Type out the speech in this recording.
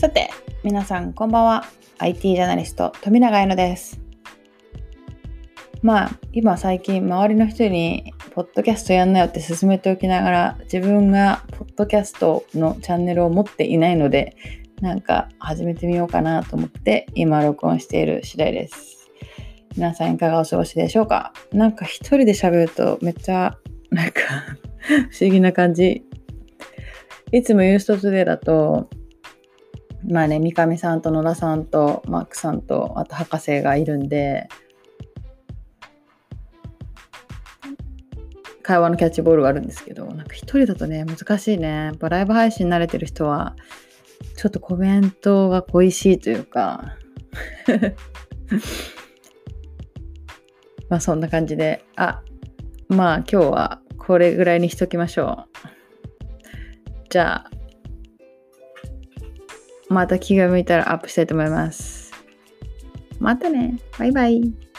さて、皆さんこんばんは。IT ジャーナリスト富永彩乃です。まあ、今最近周りの人にポッドキャストやんなよって勧めておきながら自分がポッドキャストのチャンネルを持っていないのでなんか始めてみようかなと思って今録音している次第です。皆さんいかがお過ごしでしょうか？なんか一人で喋るとめっちゃなんか 不思議な感じ。いつも Ust Today だとまあね、三上さんと野田さんとマックさんとあと博士がいるんで会話のキャッチボールがあるんですけどなんか一人だとね難しいね。やっぱライブ配信慣れてる人はちょっとコメントが恋しいというか まあそんな感じであまあ今日はこれぐらいにしときましょう。じゃあまた気が向いたらアップしたいと思います。またね。バイバイ。